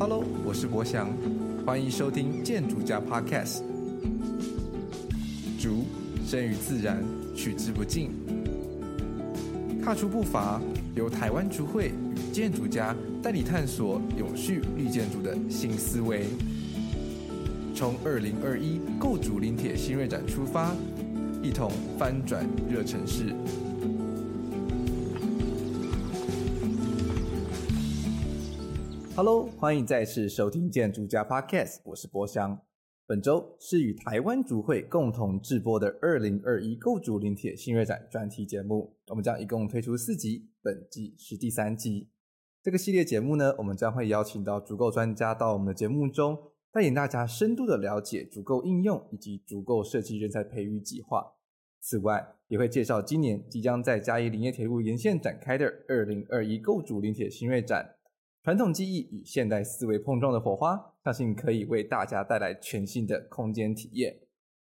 Hello，我是博翔，欢迎收听建筑家 Podcast。竹生于自然，取之不尽。踏出步伐，由台湾竹会与建筑家带你探索永续绿建筑的新思维。从二零二一构筑林铁新锐展出发，一同翻转热城市。Hello，欢迎再次收听建筑家 Podcast，我是博翔。本周是与台湾竹会共同制播的二零二一构筑林铁新锐展专题节目。我们将一共推出四集，本季是第三集。这个系列节目呢，我们将会邀请到足够专家到我们的节目中，带领大家深度的了解足够应用以及足够设计人才培育计划。此外，也会介绍今年即将在嘉义林业铁路沿线展开的二零二一构筑林铁新锐展。传统技艺与现代思维碰撞的火花，相信可以为大家带来全新的空间体验。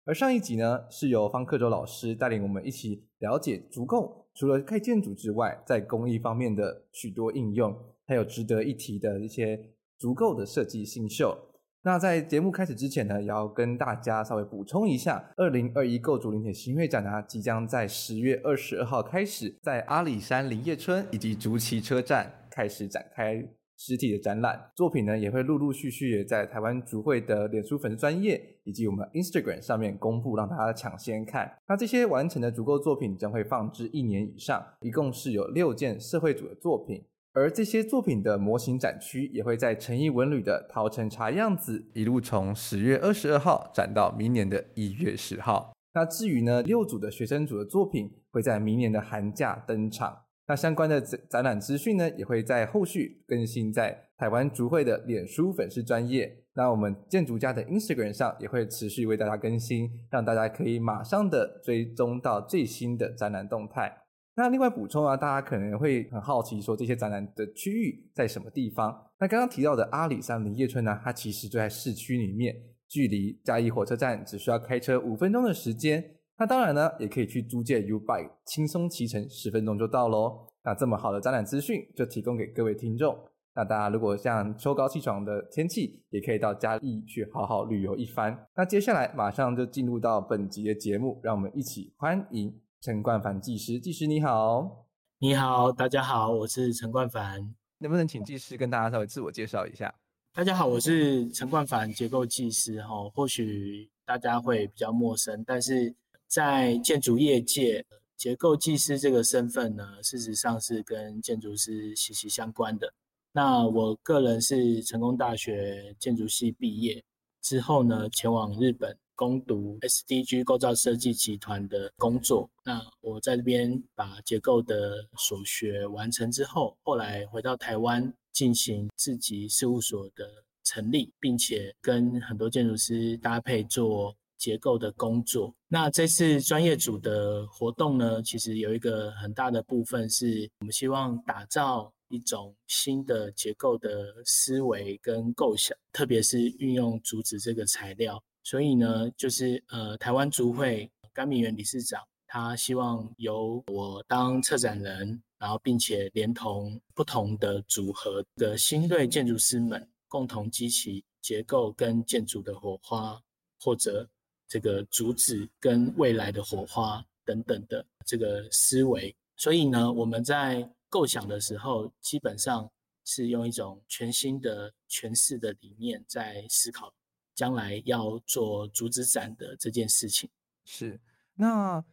而上一集呢，是由方克洲老师带领我们一起了解竹构除了盖建筑之外，在工艺方面的许多应用，还有值得一提的一些竹构的设计新秀。那在节目开始之前呢，也要跟大家稍微补充一下，二零二一构筑林铁新锐展呢，即将在十月二十二号开始，在阿里山林业村以及竹崎车站开始展开。实体的展览作品呢，也会陆陆续续的在台湾竹会的脸书粉丝专页以及我们 Instagram 上面公布，让大家抢先看。那这些完成的竹构作品将会放置一年以上，一共是有六件社会组的作品。而这些作品的模型展区也会在诚毅文旅的陶城茶样子，一路从十月二十二号展到明年的一月十号。那至于呢，六组的学生组的作品会在明年的寒假登场。那相关的展展览资讯呢，也会在后续更新在台湾竹会的脸书粉丝专页。那我们建筑家的 Instagram 上也会持续为大家更新，让大家可以马上的追踪到最新的展览动态。那另外补充啊，大家可能会很好奇说，这些展览的区域在什么地方？那刚刚提到的阿里山林业村呢，它其实就在市区里面，距离嘉义火车站只需要开车五分钟的时间。那当然呢，也可以去租借 YouBike，轻松骑乘十分钟就到喽。那这么好的展览资讯就提供给各位听众。那大家如果像秋高气爽的天气，也可以到嘉义去好好旅游一番。那接下来马上就进入到本集的节目，让我们一起欢迎陈冠凡技师。技师你好，你好，大家好，我是陈冠凡。能不能请技师跟大家稍微自我介绍一下？大家好，我是陈冠凡，结构技师。哈，或许大家会比较陌生，但是。在建筑业界，结构技师这个身份呢，事实上是跟建筑师息息相关的。那我个人是成功大学建筑系毕业之后呢，前往日本攻读 SDG 构造设计集团的工作。那我在这边把结构的所学完成之后，后来回到台湾进行自己事务所的成立，并且跟很多建筑师搭配做。结构的工作，那这次专业组的活动呢，其实有一个很大的部分是我们希望打造一种新的结构的思维跟构想，特别是运用竹子这个材料。所以呢，就是呃，台湾竹会甘铭元理事长，他希望由我当策展人，然后并且连同不同的组合的新锐建筑师们，共同激起结构跟建筑的火花，或者。这个竹子跟未来的火花等等的这个思维，所以呢，我们在构想的时候，基本上是用一种全新的诠释的理念在思考将来要做竹子展的这件事情。是，那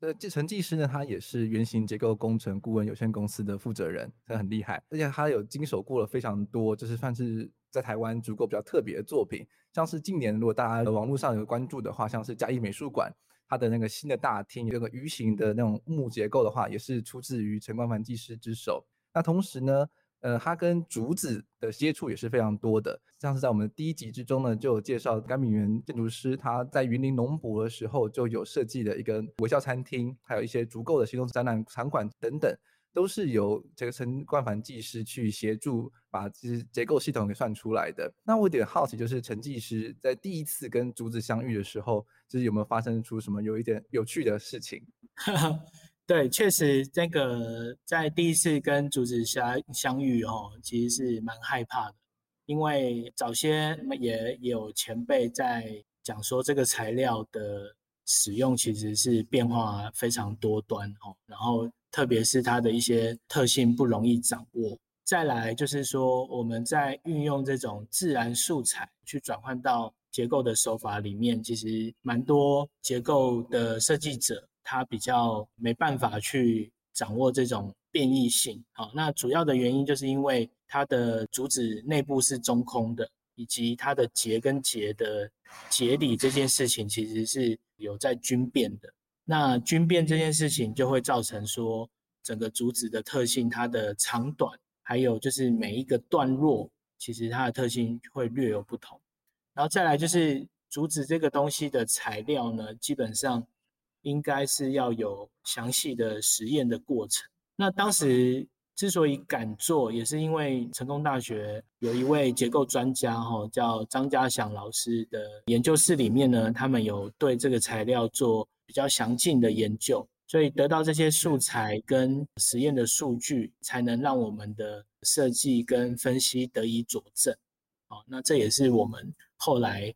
呃，这陈技师呢，他也是原型结构工程顾问有限公司的负责人，他很厉害，而且他有经手过了非常多，就是算是。在台湾竹构比较特别的作品，像是近年如果大家网络上有关注的话，像是嘉义美术馆，它的那个新的大厅有个鱼形的那种木结构的话，也是出自于陈冠凡技师之手。那同时呢，呃，他跟竹子的接触也是非常多的，像是在我们第一集之中呢，就有介绍甘铭元建筑师他在云林农博的时候就有设计的一个微笑餐厅，还有一些足够的行动展览场馆等等。都是由这个陈冠凡技师去协助把这结构系统给算出来的。那我有点好奇，就是陈技师在第一次跟竹子相遇的时候，就是有没有发生出什么有一点有趣的事情？对，确实这个在第一次跟竹子相相遇哦，其实是蛮害怕的，因为早先也有前辈在讲说，这个材料的使用其实是变化非常多端哦，然后特别是它的一些特性不容易掌握。再来就是说，我们在运用这种自然素材去转换到结构的手法里面，其实蛮多结构的设计者他比较没办法去掌握这种变异性。好，那主要的原因就是因为它的主质内部是中空的，以及它的结跟结的节理这件事情其实是有在均变的。那均变这件事情就会造成说，整个竹子的特性它的长短。还有就是每一个段落，其实它的特性会略有不同。然后再来就是竹子这个东西的材料呢，基本上应该是要有详细的实验的过程。那当时之所以敢做，也是因为成功大学有一位结构专家哈，叫张家祥老师的研究室里面呢，他们有对这个材料做比较详尽的研究。所以得到这些素材跟实验的数据，才能让我们的设计跟分析得以佐证。好，那这也是我们后来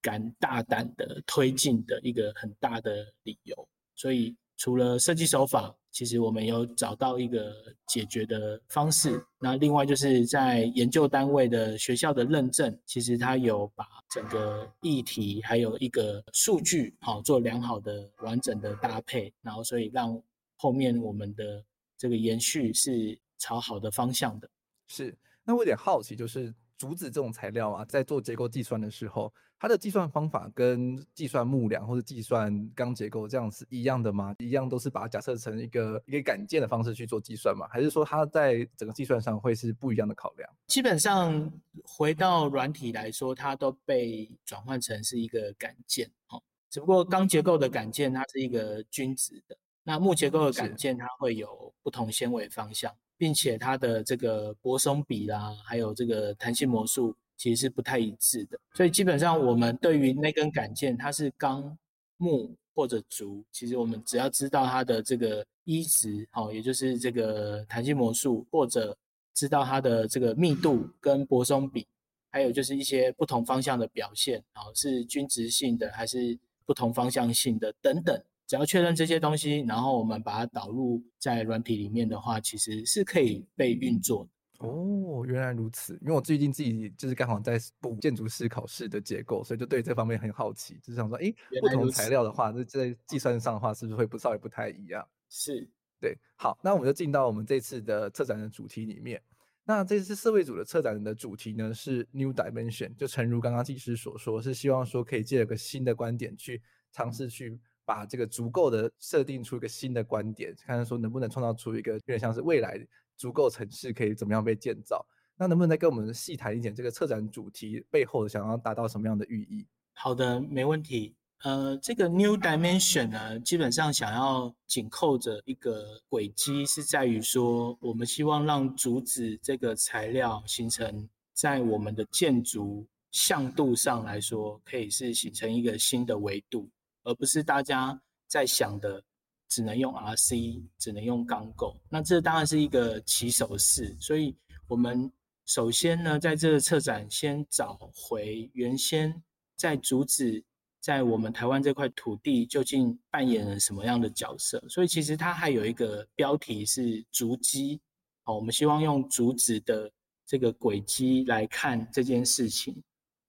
敢大胆的推进的一个很大的理由。所以除了设计手法，其实我们有找到一个解决的方式。那另外就是在研究单位的学校的认证，其实它有把整个议题还有一个数据好做良好的完整的搭配，然后所以让后面我们的这个延续是朝好的方向的。是，那我有点好奇，就是。竹子这种材料啊，在做结构计算的时候，它的计算方法跟计算木梁或者计算钢结构这样是一样的吗？一样都是把它假设成一个一个杆件的方式去做计算吗？还是说它在整个计算上会是不一样的考量？基本上回到软体来说，它都被转换成是一个杆件，哦，只不过钢结构的杆件它是一个均质的，那木结构的杆件它会有不同纤维方向。并且它的这个泊松比啦，还有这个弹性模数，其实是不太一致的。所以基本上我们对于那根杆件，它是钢、木或者竹，其实我们只要知道它的这个一值，好，也就是这个弹性模数，或者知道它的这个密度跟泊松比，还有就是一些不同方向的表现，好，是均值性的还是不同方向性的等等。只要确认这些东西，然后我们把它导入在软体里面的话，其实是可以被运作的。哦，原来如此。因为我最近自己就是刚好在补建筑师考试的结构，所以就对这方面很好奇，就是想说，哎，不同材料的话，这在计算上的话，是不是会不稍微不太一样？是，对。好，那我们就进到我们这次的策展的主题里面。那这次社会组的策展的主题呢是 New Dimension，就诚如刚刚技师所说，是希望说可以借一个新的观点去尝试去。把这个足够的设定出一个新的观点，看看说能不能创造出一个有点像是未来足够城市可以怎么样被建造。那能不能再跟我们细谈一点这个策展主题背后想要达到什么样的寓意？好的，没问题。呃，这个 New Dimension 呢，基本上想要紧扣着一个轨迹，是在于说，我们希望让竹子这个材料形成在我们的建筑向度上来说，可以是形成一个新的维度。而不是大家在想的，只能用 RC，只能用钢构。那这当然是一个起手式。所以，我们首先呢，在这个策展先找回原先在竹子在我们台湾这块土地究竟扮演了什么样的角色。所以，其实它还有一个标题是竹基。好，我们希望用竹子的这个轨迹来看这件事情。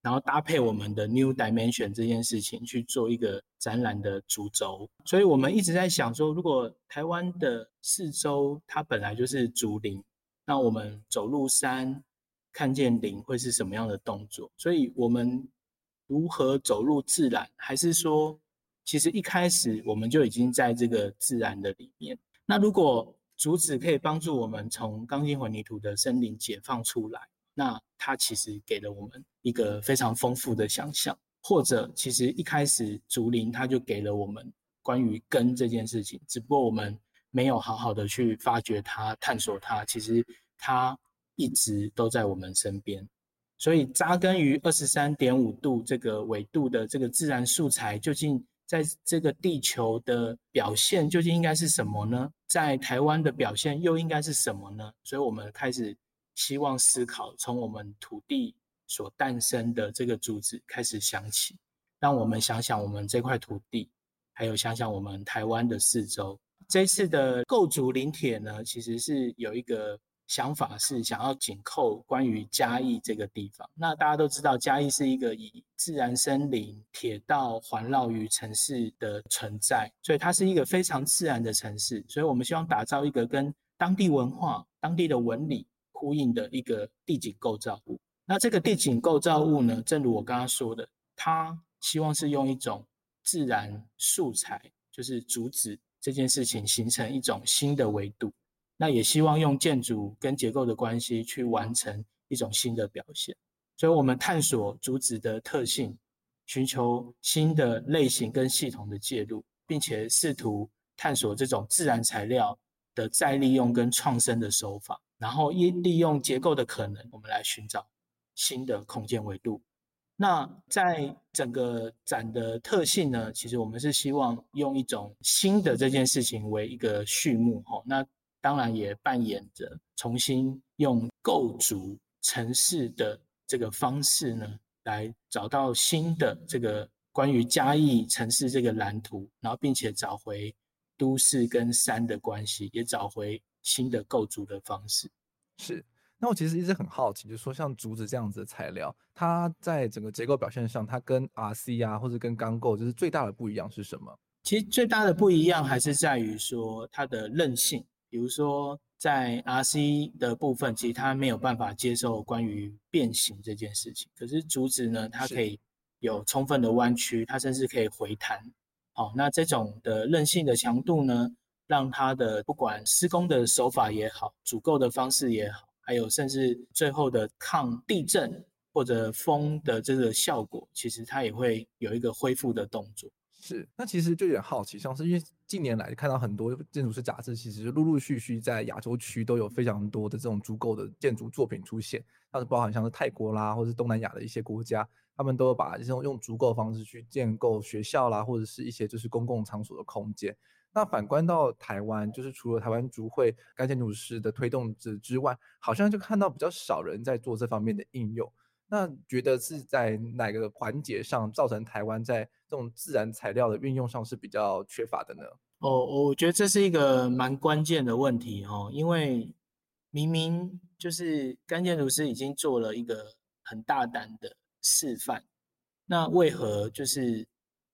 然后搭配我们的 New Dimension 这件事情去做一个展览的主轴，所以我们一直在想说，如果台湾的四周它本来就是竹林，那我们走入山看见林会是什么样的动作？所以我们如何走入自然？还是说，其实一开始我们就已经在这个自然的里面？那如果竹子可以帮助我们从钢筋混凝土的森林解放出来？那它其实给了我们一个非常丰富的想象，或者其实一开始竹林它就给了我们关于根这件事情，只不过我们没有好好的去发掘它、探索它，其实它一直都在我们身边。所以扎根于二十三点五度这个纬度的这个自然素材，究竟在这个地球的表现究竟应该是什么呢？在台湾的表现又应该是什么呢？所以我们开始。希望思考从我们土地所诞生的这个主旨开始想起，让我们想想我们这块土地，还有想想我们台湾的四周。这次的构筑林铁呢，其实是有一个想法，是想要紧扣关于嘉义这个地方。那大家都知道，嘉义是一个以自然森林、铁道环绕于城市的存在，所以它是一个非常自然的城市。所以我们希望打造一个跟当地文化、当地的纹理呼应的一个地景构造物。那这个地景构造物呢，正如我刚刚说的，它希望是用一种自然素材，就是竹子。这件事情形成一种新的维度，那也希望用建筑跟结构的关系去完成一种新的表现。所以，我们探索竹子的特性，寻求新的类型跟系统的介入，并且试图探索这种自然材料的再利用跟创生的手法，然后一利用结构的可能，我们来寻找新的空间维度。那在整个展的特性呢，其实我们是希望用一种新的这件事情为一个序幕哈。那当然也扮演着重新用构筑城市的这个方式呢，来找到新的这个关于嘉义城市这个蓝图，然后并且找回都市跟山的关系，也找回新的构筑的方式。是。那我其实一直很好奇，就是说像竹子这样子的材料，它在整个结构表现上，它跟 RC 啊，或者跟钢构，就是最大的不一样是什么？其实最大的不一样还是在于说它的韧性。比如说在 RC 的部分，其实它没有办法接受关于变形这件事情。可是竹子呢，它可以有充分的弯曲，它甚至可以回弹。好，那这种的韧性的强度呢，让它的不管施工的手法也好，组构的方式也好。还有，甚至最后的抗地震或者风的这个效果，其实它也会有一个恢复的动作。是，那其实就有点好奇，像是因为近年来看到很多建筑师杂志，其实陆陆续续在亚洲区都有非常多的这种竹构的建筑作品出现，它是包含像是泰国啦，或是东南亚的一些国家，他们都有把这种用竹构方式去建构学校啦，或者是一些就是公共场所的空间。那反观到台湾，就是除了台湾竹会干建筑师的推动之之外，好像就看到比较少人在做这方面的应用。那觉得是在哪个环节上造成台湾在这种自然材料的运用上是比较缺乏的呢？哦，我觉得这是一个蛮关键的问题哈，因为明明就是干建筑师已经做了一个很大胆的示范，那为何就是？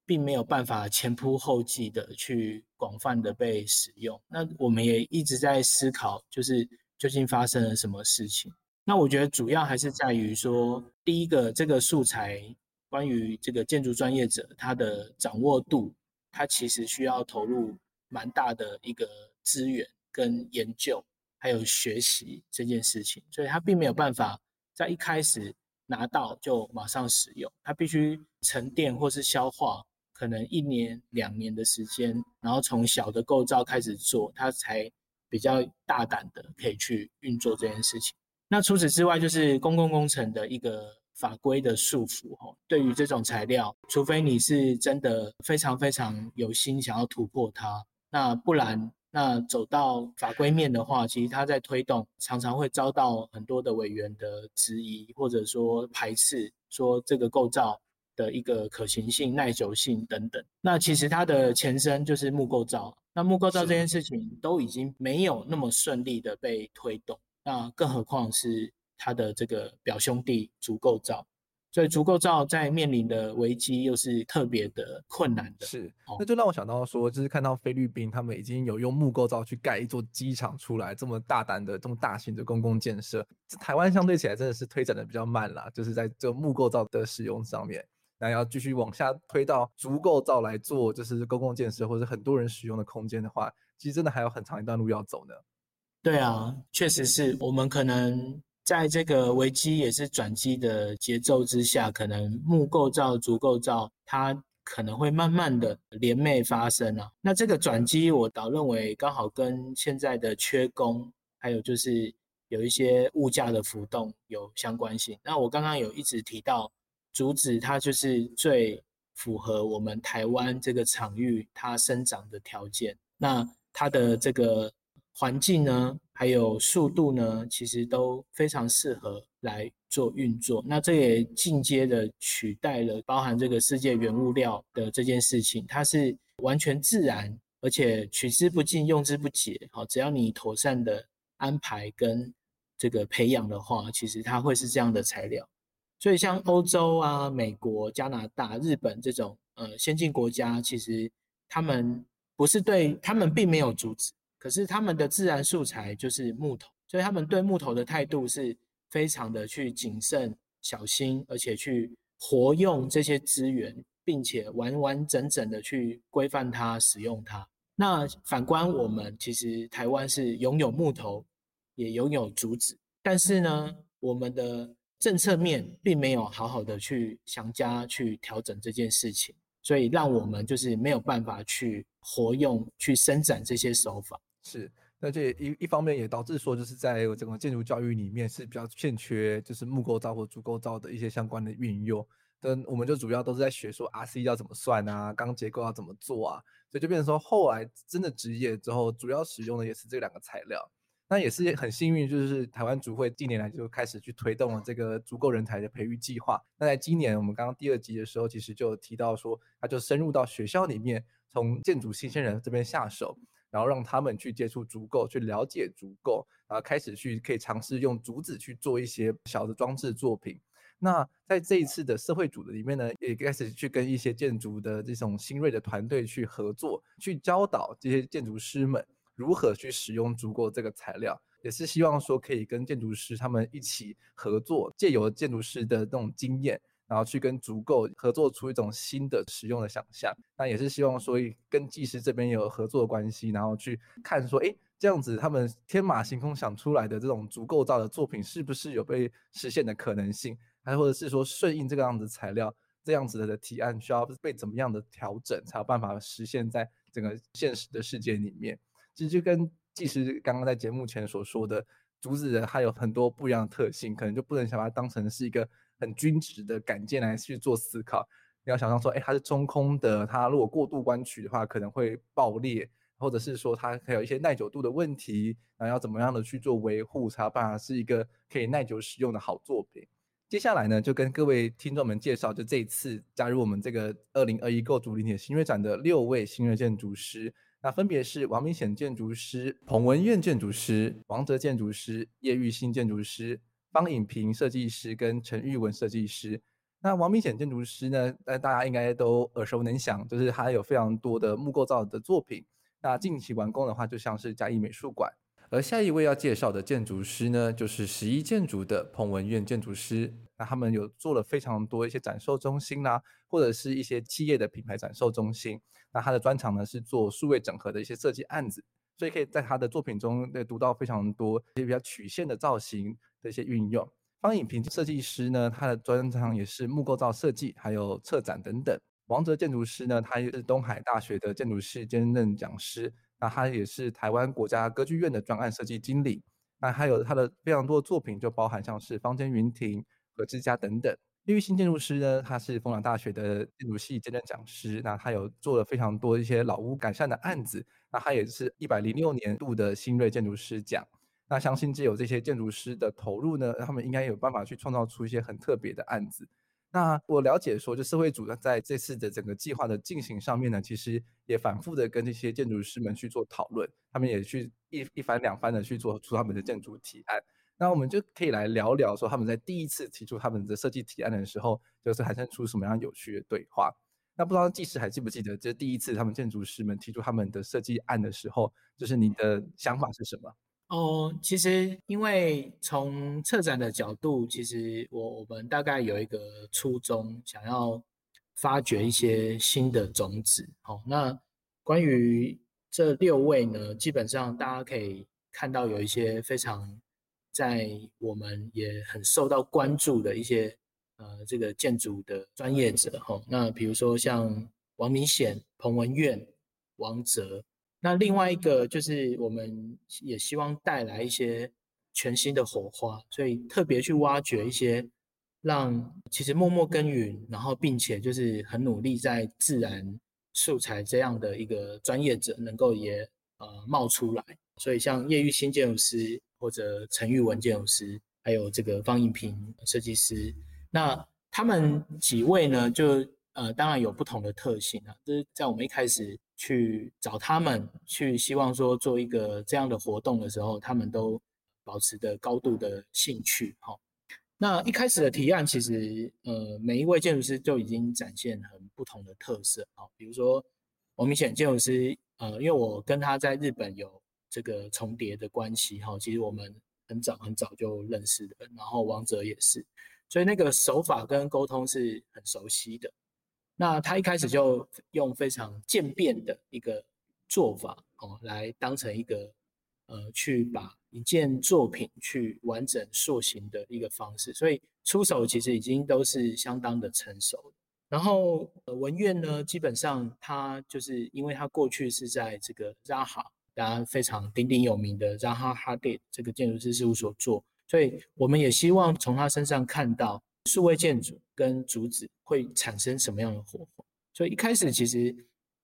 并没有办法前仆后继的去广泛的被使用。那我们也一直在思考，就是究竟发生了什么事情。那我觉得主要还是在于说，第一个，这个素材关于这个建筑专业者他的掌握度，他其实需要投入蛮大的一个资源跟研究，还有学习这件事情。所以他并没有办法在一开始拿到就马上使用，他必须沉淀或是消化。可能一年两年的时间，然后从小的构造开始做，它才比较大胆的可以去运作这件事情。那除此之外，就是公共工程的一个法规的束缚哈。对于这种材料，除非你是真的非常非常有心想要突破它，那不然，那走到法规面的话，其实它在推动常常会遭到很多的委员的质疑，或者说排斥，说这个构造。的一个可行性、耐久性等等，那其实它的前身就是木构造。那木构造这件事情都已经没有那么顺利的被推动，那更何况是它的这个表兄弟竹构造。所以足构造在面临的危机又是特别的困难的。是，那就让我想到说，就是看到菲律宾他们已经有用木构造去盖一座机场出来，这么大胆的、这么大型的公共建设。台湾相对起来真的是推展的比较慢啦，就是在这个木构造的使用上面。那要继续往下推到足构造来做，就是公共建设或者很多人使用的空间的话，其实真的还有很长一段路要走呢。对啊，确实是我们可能在这个危机也是转机的节奏之下，可能木构造、足构造它可能会慢慢的联袂发生啊。那这个转机，我倒认为刚好跟现在的缺工，还有就是有一些物价的浮动有相关性。那我刚刚有一直提到。竹子它就是最符合我们台湾这个场域它生长的条件。那它的这个环境呢，还有速度呢，其实都非常适合来做运作。那这也间接的取代了包含这个世界原物料的这件事情，它是完全自然，而且取之不尽，用之不竭。好，只要你妥善的安排跟这个培养的话，其实它会是这样的材料。所以像欧洲啊、美国、加拿大、日本这种呃先进国家，其实他们不是对，他们并没有阻止，可是他们的自然素材就是木头，所以他们对木头的态度是非常的去谨慎、小心，而且去活用这些资源，并且完完整整的去规范它、使用它。那反观我们，其实台湾是拥有木头，也拥有竹子，但是呢，我们的政策面并没有好好的去详加去调整这件事情，所以让我们就是没有办法去活用、去伸展这些手法。是，那这一一方面也导致说，就是在整个建筑教育里面是比较欠缺，就是木构造或竹构造的一些相关的运用。但我们就主要都是在学说 RC 要怎么算啊，钢结构要怎么做啊，所以就变成说后来真的职业之后，主要使用的也是这两个材料。那也是很幸运，就是台湾竹会近年来就开始去推动了这个竹构人才的培育计划。那在今年我们刚刚第二集的时候，其实就提到说，他就深入到学校里面，从建筑新鲜人这边下手，然后让他们去接触竹构，去了解竹构，然后开始去可以尝试用竹子去做一些小的装置作品。那在这一次的社会组的里面呢，也开始去跟一些建筑的这种新锐的团队去合作，去教导这些建筑师们。如何去使用竹构这个材料，也是希望说可以跟建筑师他们一起合作，借由建筑师的这种经验，然后去跟竹构合作出一种新的使用的想象。那也是希望说跟技师这边有合作关系，然后去看说，哎，这样子他们天马行空想出来的这种竹构造的作品，是不是有被实现的可能性？还或者是说顺应这个样子材料，这样子的提案需要被怎么样的调整，才有办法实现在整个现实的世界里面？其实就跟技师刚刚在节目前所说的，竹子的它有很多不一样的特性，可能就不能想把它当成是一个很均质的杆件来去做思考。你要想象说，哎，它是中空的，它如果过度弯曲的话，可能会爆裂，或者是说它还有一些耐久度的问题，然后要怎么样的去做维护，才有办法是一个可以耐久使用的好作品。接下来呢，就跟各位听众们介绍，就这一次加入我们这个二零二一构筑林铁新锐展的六位新锐建筑师。那分别是王明显建筑师、彭文苑建筑师、王哲建筑师、叶玉新建筑师、方颖平设计师跟陈玉文设计师。那王明显建筑师呢，大家应该都耳熟能详，就是他有非常多的木构造的作品。那近期完工的话，就像是嘉义美术馆。而下一位要介绍的建筑师呢，就是十一建筑的彭文苑建筑师。那他们有做了非常多一些展售中心啦、或者是一些企业的品牌展售中心。那他的专长呢是做数位整合的一些设计案子，所以可以在他的作品中读到非常多一些比较曲线的造型的一些运用。方颖平设计师呢，他的专长也是木构造设计，还有策展等等。王哲建筑师呢，他也是东海大学的建筑系兼任讲师。那他也是台湾国家歌剧院的专案设计经理，那还有他的非常多的作品，就包含像是方间云亭和之家等等。叶玉新建筑师呢，他是逢甲大学的建筑系兼任讲师，那他有做了非常多一些老屋改善的案子，那他也是一百零六年度的新锐建筑师奖。那相信只有这些建筑师的投入呢，他们应该有办法去创造出一些很特别的案子。那我了解说，就社会组呢，在这次的整个计划的进行上面呢，其实也反复的跟这些建筑师们去做讨论，他们也去一一番两番的去做出他们的建筑提案。那我们就可以来聊聊说，他们在第一次提出他们的设计提案的时候，就是产生出什么样有趣的对话。那不知道技师还记不记得，这第一次他们建筑师们提出他们的设计案的时候，就是你的想法是什么？哦，其实因为从策展的角度，其实我我们大概有一个初衷，想要发掘一些新的种子。好，那关于这六位呢，基本上大家可以看到有一些非常在我们也很受到关注的一些呃这个建筑的专业者。哈，那比如说像王明显、彭文苑、王哲。那另外一个就是，我们也希望带来一些全新的火花，所以特别去挖掘一些，让其实默默耕耘，然后并且就是很努力在自然素材这样的一个专业者，能够也呃冒出来。所以像叶玉新建筑师或者陈玉文建筑师，还有这个方映平设计师，那他们几位呢，就呃当然有不同的特性啊。就是在我们一开始去找他们，去希望说做一个这样的活动的时候，他们都保持着高度的兴趣。哈，那一开始的提案，其实呃每一位建筑师就已经展现很不同的特色。好，比如说王明显建筑师，呃，因为我跟他在日本有这个重叠的关系，哈，其实我们很早很早就认识的，然后王哲也是，所以那个手法跟沟通是很熟悉的。那他一开始就用非常渐变的一个做法，哦，来当成一个呃，去把一件作品去完整塑形的一个方式，所以出手其实已经都是相当的成熟。然后呃，文苑呢，基本上他就是因为他过去是在这个扎哈。大家非常鼎鼎有名的 Zaha Hadid 这个建筑师事务所做，所以我们也希望从他身上看到数位建筑跟竹子会产生什么样的火花。所以一开始其实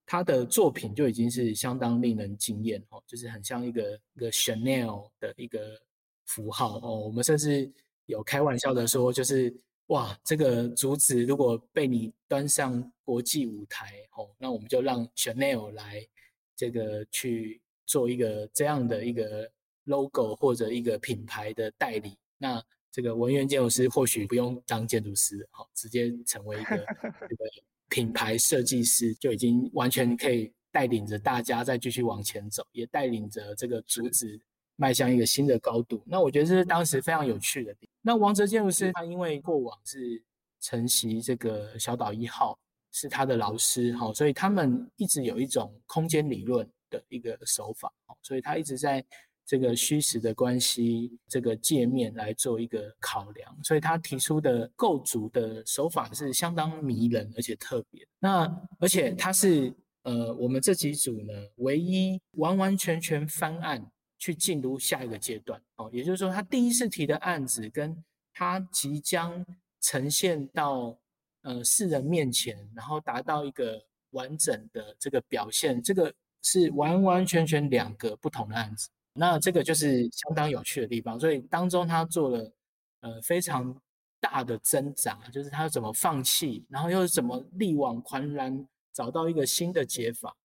他的作品就已经是相当令人惊艳哦，就是很像一个一个 Chanel 的一个符号哦。我们甚至有开玩笑的说，就是哇，这个竹子如果被你端上国际舞台哦，那我们就让 Chanel 来这个去。做一个这样的一个 logo 或者一个品牌的代理，那这个文员建筑师或许不用当建筑师，好，直接成为一个 这个品牌设计师，就已经完全可以带领着大家再继续往前走，也带领着这个竹子迈向一个新的高度。那我觉得这是当时非常有趣的。那王哲建筑师他因为过往是承袭这个小岛一号，是他的老师，好，所以他们一直有一种空间理论。的一个手法哦，所以他一直在这个虚实的关系这个界面来做一个考量，所以他提出的构筑的手法是相当迷人而且特别。那而且他是呃我们这几组呢唯一完完全全翻案去进入下一个阶段哦，也就是说他第一次提的案子跟他即将呈现到呃世人面前，然后达到一个完整的这个表现，这个。是完完全全两个不同的案子，那这个就是相当有趣的地方。所以当中他做了呃非常大的挣扎，就是他怎么放弃，然后又是怎么力挽狂澜，找到一个新的解法。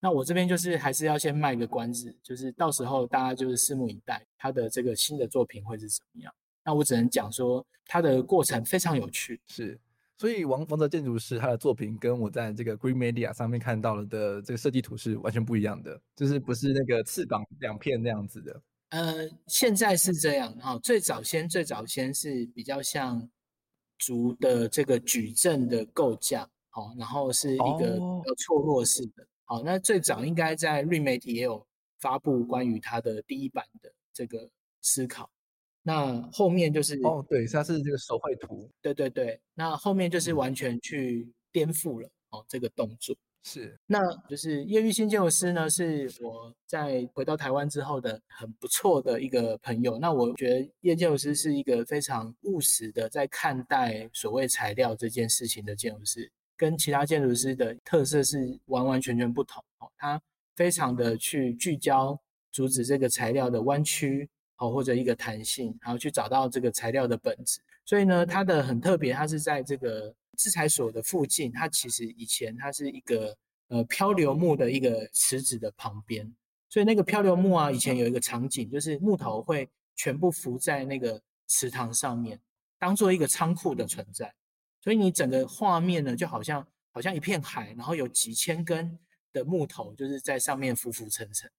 那我这边就是还是要先卖个关子，就是到时候大家就是拭目以待，他的这个新的作品会是怎么样。那我只能讲说，他的过程非常有趣，是。所以王王哲建筑师他的作品跟我在这个 Green Media 上面看到了的这个设计图是完全不一样的，就是不是那个翅膀两片那样子的。呃，现在是这样哈，最早先最早先是比较像竹的这个矩阵的构架，好，然后是一个要错落式的。好，那最早应该在瑞媒体也有发布关于它的第一版的这个思考。那后面就是哦，对，它是这个手绘图，对对对。那后面就是完全去颠覆了、嗯、哦，这个动作是。那就是叶玉新建筑师呢，是我在回到台湾之后的很不错的一个朋友。那我觉得叶建筑师是一个非常务实的，在看待所谓材料这件事情的建筑师，跟其他建筑师的特色是完完全全不同哦。他非常的去聚焦阻止这个材料的弯曲。哦，或者一个弹性，然后去找到这个材料的本质。所以呢，它的很特别，它是在这个制材所的附近。它其实以前它是一个呃漂流木的一个池子的旁边。所以那个漂流木啊，以前有一个场景，就是木头会全部浮在那个池塘上面，当做一个仓库的存在。所以你整个画面呢，就好像好像一片海，然后有几千根的木头就是在上面浮浮沉沉。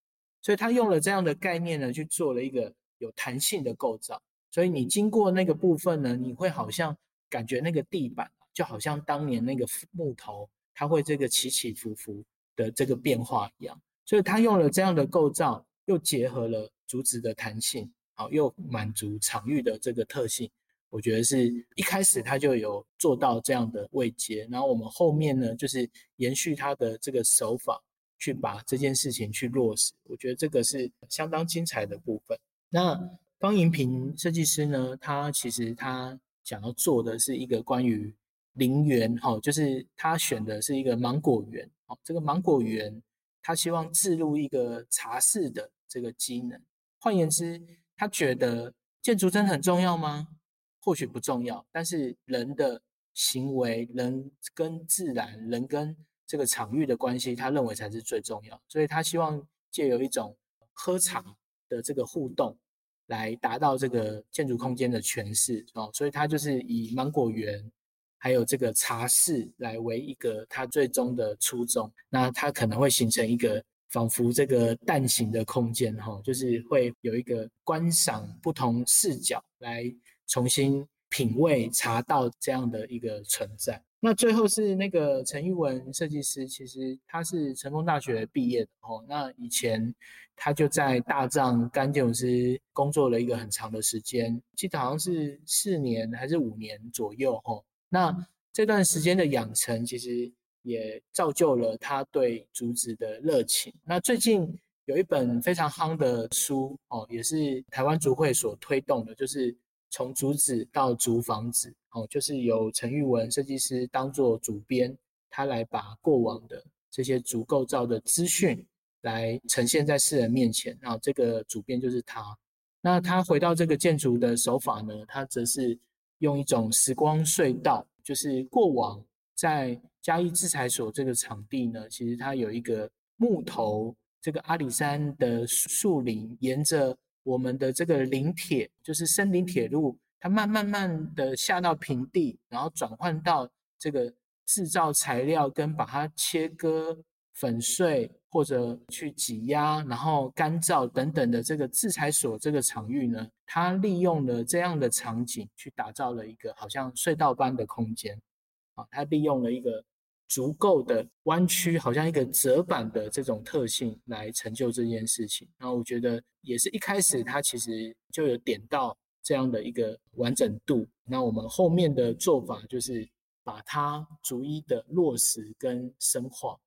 所以他用了这样的概念呢，去做了一个。有弹性的构造，所以你经过那个部分呢，你会好像感觉那个地板就好像当年那个木头，它会这个起起伏伏的这个变化一样。所以他用了这样的构造，又结合了竹子的弹性，好，又满足场域的这个特性。我觉得是一开始他就有做到这样的位阶，然后我们后面呢，就是延续他的这个手法，去把这件事情去落实。我觉得这个是相当精彩的部分。那方银平设计师呢？他其实他想要做的是一个关于林园，哈，就是他选的是一个芒果园，哦，这个芒果园，他希望置入一个茶室的这个机能。换言之，他觉得建筑真的很重要吗？或许不重要，但是人的行为、人跟自然、人跟这个场域的关系，他认为才是最重要。所以他希望借由一种喝茶的这个互动，来达到这个建筑空间的诠释哦。所以它就是以芒果园还有这个茶室来为一个它最终的初衷。那它可能会形成一个仿佛这个蛋形的空间哈，就是会有一个观赏不同视角来。重新品味茶道这样的一个存在。那最后是那个陈玉文设计师，其实他是成功大学毕业的哦。那以前他就在大藏干建筑师工作了一个很长的时间，记得好像是四年还是五年左右哦。那这段时间的养成，其实也造就了他对竹子的热情。那最近有一本非常夯的书哦，也是台湾竹会所推动的，就是。从竹子到竹房子，哦，就是由陈玉文设计师当做主编，他来把过往的这些竹构造的资讯来呈现在世人面前。然后这个主编就是他。那他回到这个建筑的手法呢，他则是用一种时光隧道，就是过往在嘉义制材所这个场地呢，其实它有一个木头这个阿里山的树林，沿着。我们的这个林铁就是森林铁路，它慢慢慢的下到平地，然后转换到这个制造材料跟把它切割、粉碎或者去挤压，然后干燥等等的这个制材所这个场域呢，它利用了这样的场景去打造了一个好像隧道般的空间，啊，它利用了一个。足够的弯曲，好像一个折板的这种特性来成就这件事情。然后我觉得也是一开始它其实就有点到这样的一个完整度。那我们后面的做法就是把它逐一的落实跟深化。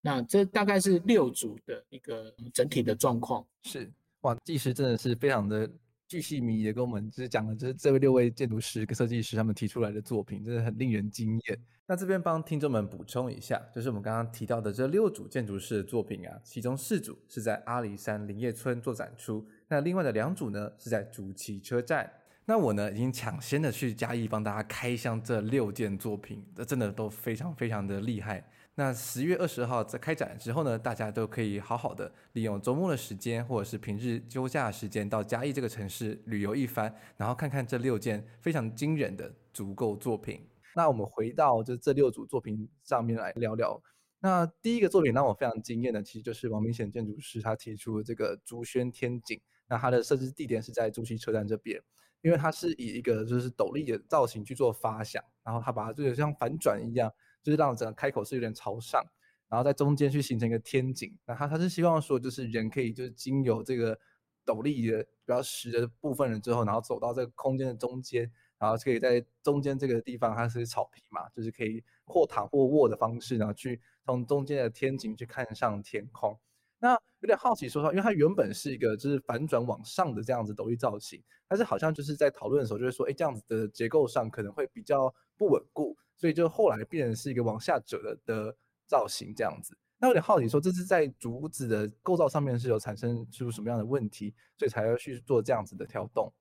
那这大概是六组的一个整体的状况。是哇，技师真的是非常的。巨细靡遗的跟我们就是讲了，就是这位六位建筑师跟设计师他们提出来的作品，真的很令人惊艳。那这边帮听众们补充一下，就是我们刚刚提到的这六组建筑师的作品啊，其中四组是在阿里山林业村做展出，那另外的两组呢是在竹崎车站。那我呢已经抢先的去嘉义帮大家开箱这六件作品，这真的都非常非常的厉害。那十月二十号在开展之后呢，大家都可以好好的利用周末的时间，或者是平日休假时间，到嘉义这个城市旅游一番，然后看看这六件非常惊人的竹构作品。那我们回到就这六组作品上面来聊聊。那第一个作品让我非常惊艳的，其实就是王明显建筑师他提出的这个竹轩天井。那它的设置地点是在竹溪车站这边，因为它是以一个就是斗笠的造型去做发想，然后他把它就像反转一样。就是让整个开口是有点朝上，然后在中间去形成一个天井。那他他是希望说，就是人可以就是经由这个斗笠的比较实的部分了之后，然后走到这个空间的中间，然后可以在中间这个地方，它是草皮嘛，就是可以或躺或卧的方式，然后去从中间的天井去看上天空。那有点好奇说说，因为它原本是一个就是反转往上的这样子斗笠造型，但是好像就是在讨论的时候就会说，哎，这样子的结构上可能会比较不稳固。所以就后来变成是一个往下折的造型这样子，那有点好奇说，这是在竹子的构造上面是有产生出什么样的问题，所以才要去做这样子的调动。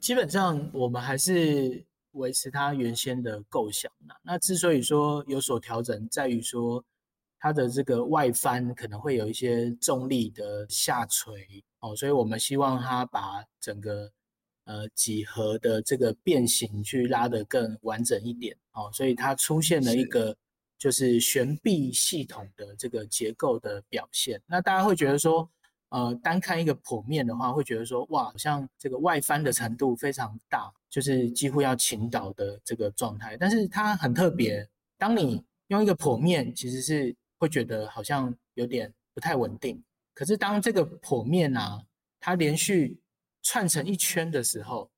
基本上我们还是维持它原先的构想。那之所以说有所调整，在于说它的这个外翻可能会有一些重力的下垂哦，所以我们希望它把整个。呃，几何的这个变形去拉得更完整一点哦，所以它出现了一个就是悬臂系统的这个结构的表现。那大家会觉得说，呃，单看一个剖面的话，会觉得说，哇，好像这个外翻的程度非常大，就是几乎要倾倒的这个状态。但是它很特别，当你用一个剖面，其实是会觉得好像有点不太稳定。可是当这个剖面啊，它连续串成一圈的时候，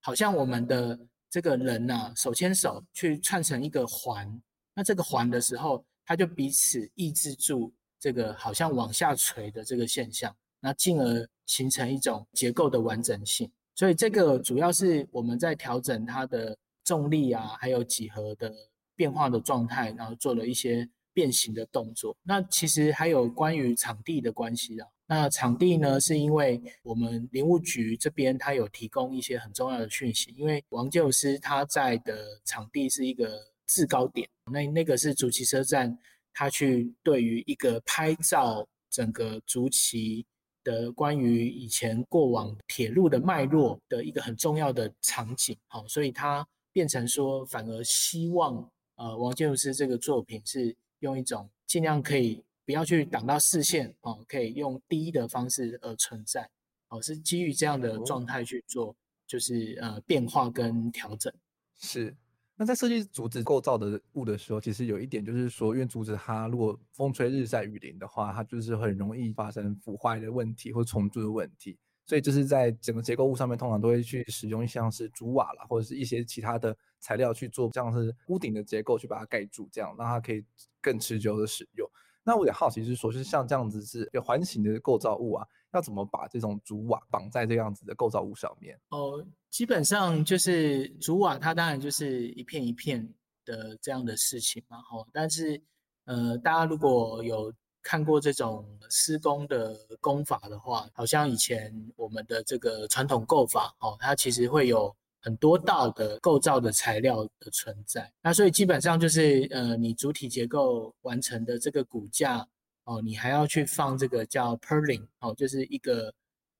好像我们的这个人呐、啊，手牵手去串成一个环。那这个环的时候，它就彼此抑制住这个好像往下垂的这个现象，那进而形成一种结构的完整性。所以这个主要是我们在调整它的重力啊，还有几何的变化的状态，然后做了一些变形的动作。那其实还有关于场地的关系啊。那场地呢，是因为我们林务局这边它有提供一些很重要的讯息，因为王建筑师他在的场地是一个制高点，那那个是竹崎车站，他去对于一个拍照整个竹崎的关于以前过往铁路的脉络的一个很重要的场景，好，所以他变成说反而希望呃王建筑师这个作品是用一种尽量可以不要去挡到视线哦，可以用低的方式而存在，哦，是基于这样的状态去做，就是呃变化跟调整，是。那在设计竹子构造的物的时候，其实有一点就是说，因为竹子它如果风吹日晒雨淋的话，它就是很容易发生腐坏的问题或虫蛀的问题。所以就是在整个结构物上面，通常都会去使用像是竹瓦啦，或者是一些其他的材料去做，像是屋顶的结构去把它盖住，这样让它可以更持久的使用。那我也好奇是说，就是像这样子是一个环形的构造物啊，要怎么把这种竹瓦绑在这样子的构造物上面？哦，基本上就是竹瓦，它当然就是一片一片的这样的事情嘛。吼，但是呃，大家如果有看过这种施工的工法的话，好像以前我们的这个传统构法，哦，它其实会有。很多道的构造的材料的存在，那所以基本上就是呃，你主体结构完成的这个骨架哦，你还要去放这个叫 purling 哦，就是一个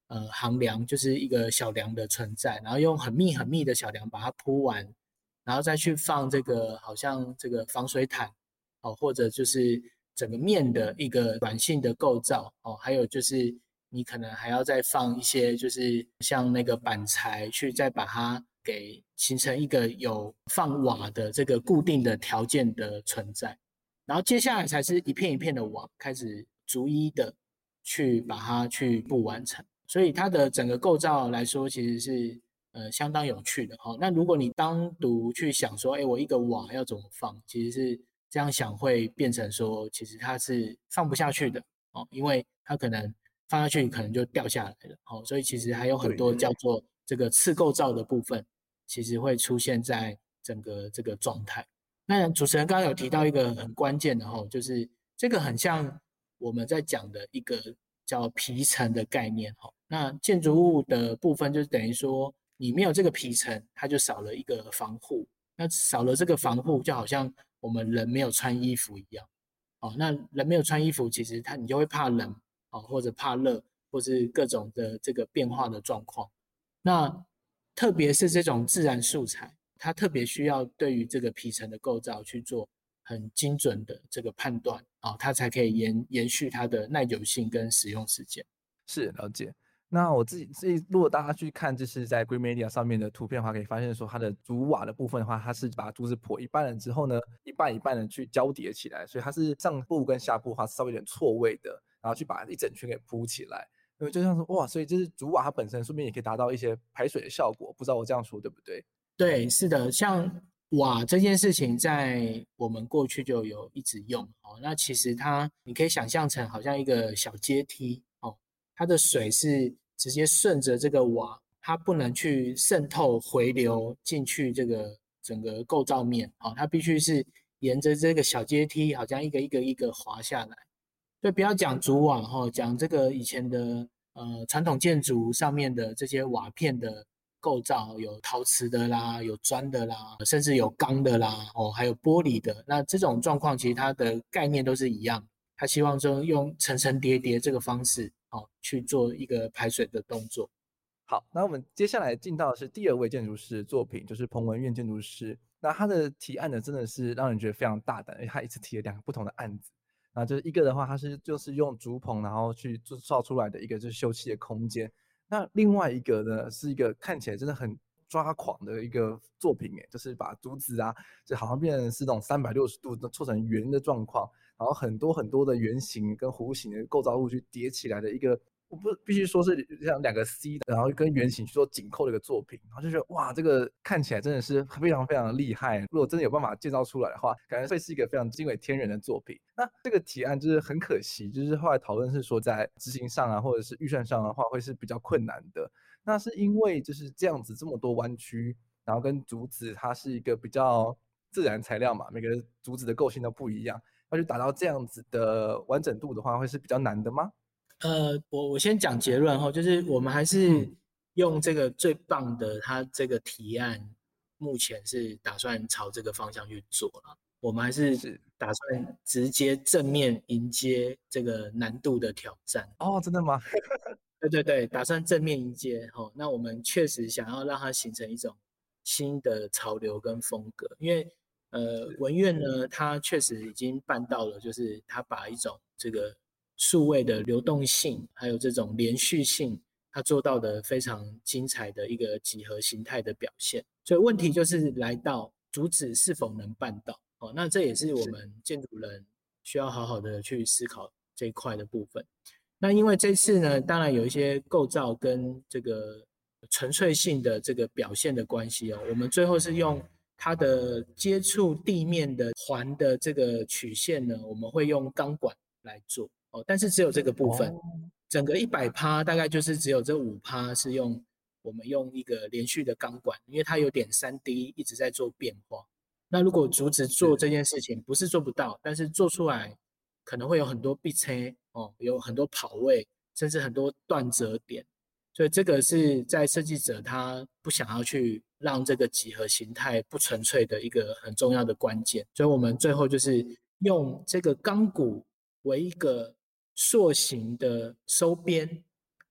呃横梁，就是一个小梁的存在，然后用很密很密的小梁把它铺完，然后再去放这个好像这个防水毯哦，或者就是整个面的一个软性的构造哦，还有就是你可能还要再放一些就是像那个板材去再把它。给形成一个有放瓦的这个固定的条件的存在，然后接下来才是一片一片的瓦开始逐一的去把它去布完成，所以它的整个构造来说其实是呃相当有趣的哈。那如果你单独去想说，哎，我一个瓦要怎么放，其实是这样想会变成说，其实它是放不下去的哦，因为它可能放下去可能就掉下来了哦，所以其实还有很多叫做这个次构造的部分。其实会出现在整个这个状态。那主持人刚刚有提到一个很关键的哈，就是这个很像我们在讲的一个叫皮层的概念哈。那建筑物的部分就是等于说，你没有这个皮层，它就少了一个防护。那少了这个防护，就好像我们人没有穿衣服一样。哦，那人没有穿衣服，其实它你就会怕冷哦，或者怕热，或是各种的这个变化的状况。那特别是这种自然素材，它特别需要对于这个皮层的构造去做很精准的这个判断啊，它才可以延延续它的耐久性跟使用时间。是了解。那我自己自己，如果大家去看就是在 GreenMedia 上面的图片的话，可以发现说它的竹瓦的部分的话，它是把竹子剖一半了之后呢，一半一半的去交叠起来，所以它是上部跟下部的话稍微有点错位的，然后去把一整圈给铺起来。因为就像说哇，所以就是竹瓦它本身顺便也可以达到一些排水的效果，不知道我这样说对不对？对，是的，像瓦这件事情在我们过去就有一直用哦。那其实它你可以想象成好像一个小阶梯哦，它的水是直接顺着这个瓦，它不能去渗透回流进去这个整个构造面哦，它必须是沿着这个小阶梯，好像一个一个一个滑下来。对，不要讲主瓦哈，讲这个以前的呃传统建筑上面的这些瓦片的构造，有陶瓷的啦，有砖的啦，甚至有钢的啦，哦，还有玻璃的。那这种状况其实它的概念都是一样，他希望说用层层叠叠这个方式，哦，去做一个排水的动作。好，那我们接下来进到的是第二位建筑师的作品，就是彭文苑建筑师。那他的提案呢，真的是让人觉得非常大胆，因为他一次提了两个不同的案子。那，就是一个的话，它是就是用竹棚，然后去制造出来的一个就是休憩的空间。那另外一个呢，是一个看起来真的很抓狂的一个作品，诶，就是把竹子啊，就好像变成是那种三百六十度的做成圆的状况，然后很多很多的圆形跟弧形的构造物去叠起来的一个。我不必须说是像两个 C 的，然后跟圆形去做紧扣的一个作品，然后就觉得哇，这个看起来真的是非常非常厉害。如果真的有办法建造出来的话，感觉会是一个非常惊为天人的作品。那这个提案就是很可惜，就是后来讨论是说在执行上啊，或者是预算上的话，会是比较困难的。那是因为就是这样子这么多弯曲，然后跟竹子它是一个比较自然材料嘛，每个竹子的构性都不一样。要去达到这样子的完整度的话，会是比较难的吗？呃，我我先讲结论哈，就是我们还是用这个最棒的，它这个提案目前是打算朝这个方向去做了。我们还是打算直接正面迎接这个难度的挑战。哦，真的吗？对对对，打算正面迎接。哦，那我们确实想要让它形成一种新的潮流跟风格，因为呃，文苑呢，它确实已经办到了，就是它把一种这个。数位的流动性，还有这种连续性，它做到的非常精彩的一个几何形态的表现。所以问题就是来到主旨是否能办到？哦，那这也是我们建筑人需要好好的去思考这一块的部分。那因为这次呢，当然有一些构造跟这个纯粹性的这个表现的关系哦，我们最后是用它的接触地面的环的这个曲线呢，我们会用钢管来做。哦，但是只有这个部分，哦、整个一百趴大概就是只有这五趴是用我们用一个连续的钢管，因为它有点三 D 一直在做变化。那如果竹子做这件事情，不是做不到，但是做出来可能会有很多避车哦，有很多跑位，甚至很多断折点。所以这个是在设计者他不想要去让这个几何形态不纯粹的一个很重要的关键。所以我们最后就是用这个钢骨为一个。塑形的收边，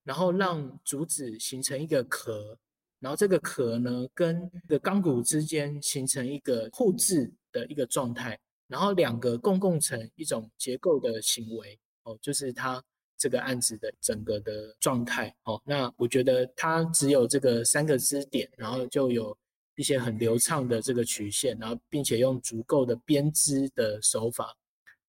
然后让竹子形成一个壳，然后这个壳呢跟这个钢骨之间形成一个互制的一个状态，然后两个共共成一种结构的行为哦，就是它这个案子的整个的状态哦。那我觉得它只有这个三个支点，然后就有一些很流畅的这个曲线，然后并且用足够的编织的手法。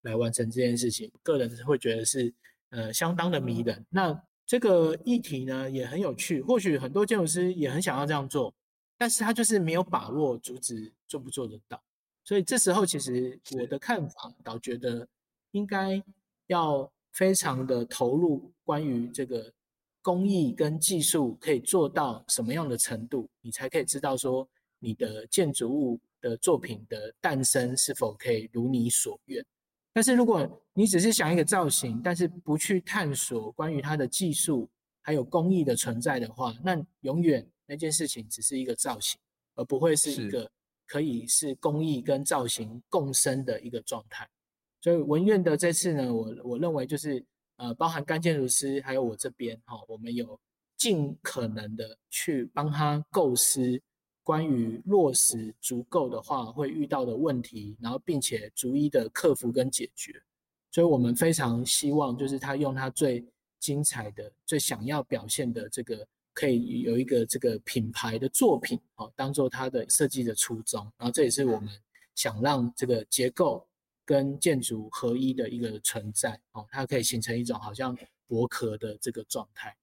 来完成这件事情，个人会觉得是呃相当的迷人。那这个议题呢也很有趣，或许很多建筑师也很想要这样做，但是他就是没有把握阻止做不做得到。所以这时候其实我的看法倒觉得应该要非常的投入，关于这个工艺跟技术可以做到什么样的程度，你才可以知道说你的建筑物的作品的诞生是否可以如你所愿。但是如果你只是想一个造型，但是不去探索关于它的技术还有工艺的存在的话，那永远那件事情只是一个造型，而不会是一个可以是工艺跟造型共生的一个状态。所以文苑的这次呢，我我认为就是呃，包含甘建筑师还有我这边哈，我们有尽可能的去帮他构思。关于落实足够的话，会遇到的问题，然后并且逐一的克服跟解决。所以我们非常希望，就是他用他最精彩的、最想要表现的这个，可以有一个这个品牌的作品，哦，当做他的设计的初衷。然后这也是我们想让这个结构跟建筑合一的一个存在，哦，它可以形成一种好像薄壳的这个状态。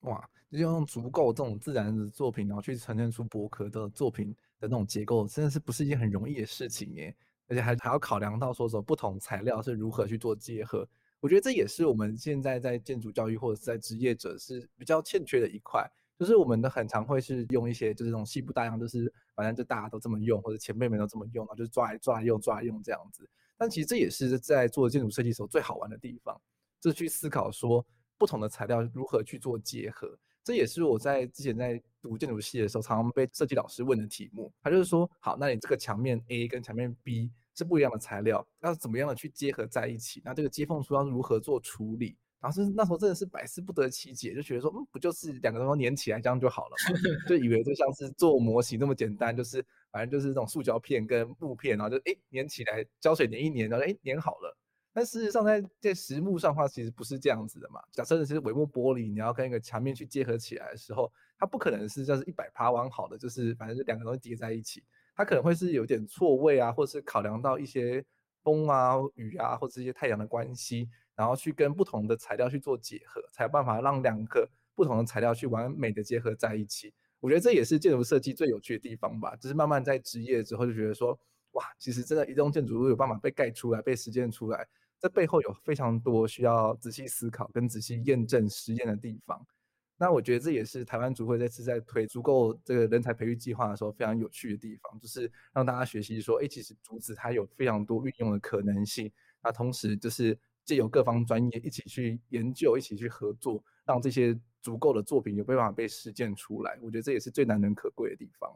哇，就用足够这种自然的作品，然后去呈现出薄壳的作品的那种结构，真的是不是一件很容易的事情耶？而且还还要考量到说说不同材料是如何去做结合。我觉得这也是我们现在在建筑教育或者是在职业者是比较欠缺的一块，就是我们的很常会是用一些就是这种细部大样，就是反正就大家都这么用，或者前辈们都这么用，然后就抓来抓来用抓来用这样子。但其实这也是在做建筑设计时候最好玩的地方，就是去思考说。不同的材料如何去做结合，这也是我在之前在读建筑系的时候，常常被设计老师问的题目。他就是说，好，那你这个墙面 A 跟墙面 B 是不一样的材料，要怎么样的去结合在一起？那这个接缝处要如何做处理？然后是那时候真的是百思不得其解，就觉得说，嗯，不就是两个东西粘起来这样就好了嘛？就以为就像是做模型那么简单，就是反正就是这种塑胶片跟木片，然后就哎粘起来，胶水粘一粘，然后哎粘好了。但事实上在，在在实木上的话，其实不是这样子的嘛。假设的是帷幕玻璃，你要跟一个墙面去结合起来的时候，它不可能是就是一百趴完好的，就是反正就两个东西叠在一起，它可能会是有点错位啊，或者是考量到一些风啊、雨啊，或者一些太阳的关系，然后去跟不同的材料去做结合，才有办法让两个不同的材料去完美的结合在一起。我觉得这也是建筑设计最有趣的地方吧，就是慢慢在职业之后就觉得说，哇，其实真的一栋建筑物有办法被盖出来、被实践出来。这背后有非常多需要仔细思考跟仔细验证实验的地方。那我觉得这也是台湾筑会这次在推足够这个人才培育计划的时候非常有趣的地方，就是让大家学习说，哎，其实竹子它有非常多运用的可能性，那同时就是借由各方专业一起去研究，一起去合作，让这些足够的作品有办法被实践出来。我觉得这也是最难能可贵的地方。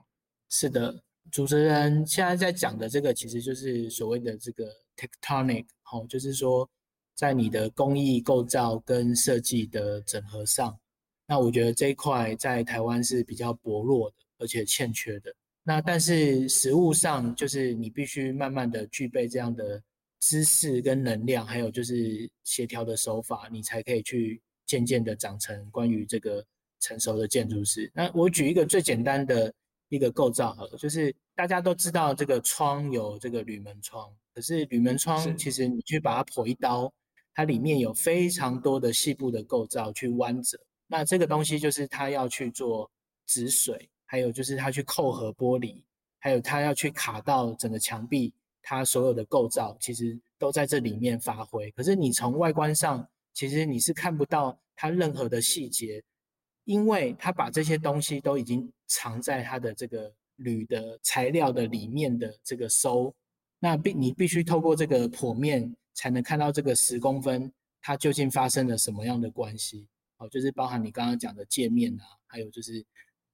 是的，主持人现在在讲的这个，其实就是所谓的这个 tectonic，哦，就是说在你的工艺构造跟设计的整合上，那我觉得这一块在台湾是比较薄弱的，而且欠缺的。那但是实务上，就是你必须慢慢的具备这样的知识跟能量，还有就是协调的手法，你才可以去渐渐的长成关于这个成熟的建筑师。那我举一个最简单的一个构造好了，就是大家都知道这个窗有这个铝门窗，可是铝门窗其实你去把它剖一刀，它里面有非常多的细部的构造去弯折，那这个东西就是它要去做止水。还有就是它去扣合玻璃，还有它要去卡到整个墙壁，它所有的构造其实都在这里面发挥。可是你从外观上，其实你是看不到它任何的细节，因为它把这些东西都已经藏在它的这个铝的材料的里面的这个收。那必你必须透过这个剖面才能看到这个十公分它究竟发生了什么样的关系。哦，就是包含你刚刚讲的界面啊，还有就是。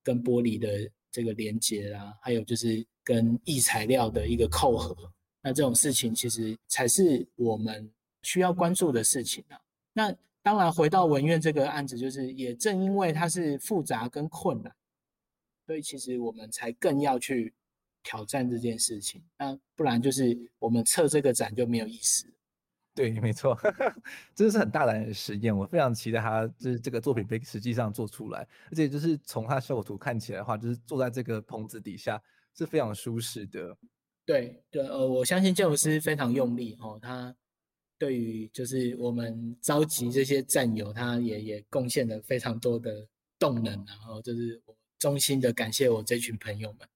跟玻璃的这个连接啦，还有就是跟异材料的一个扣合，那这种事情其实才是我们需要关注的事情啊。那当然回到文苑这个案子，就是也正因为它是复杂跟困难，所以其实我们才更要去挑战这件事情。那不然就是我们策这个展就没有意思。对，没错，真的是很大胆的实验，我非常期待他就是这个作品被实际上做出来，而且就是从他效果图看起来的话，就是坐在这个棚子底下是非常舒适的。对对，呃，我相信建筑师非常用力哦，他对于就是我们召集这些战友，他也也贡献了非常多的动能，然后就是我衷心的感谢我这群朋友们，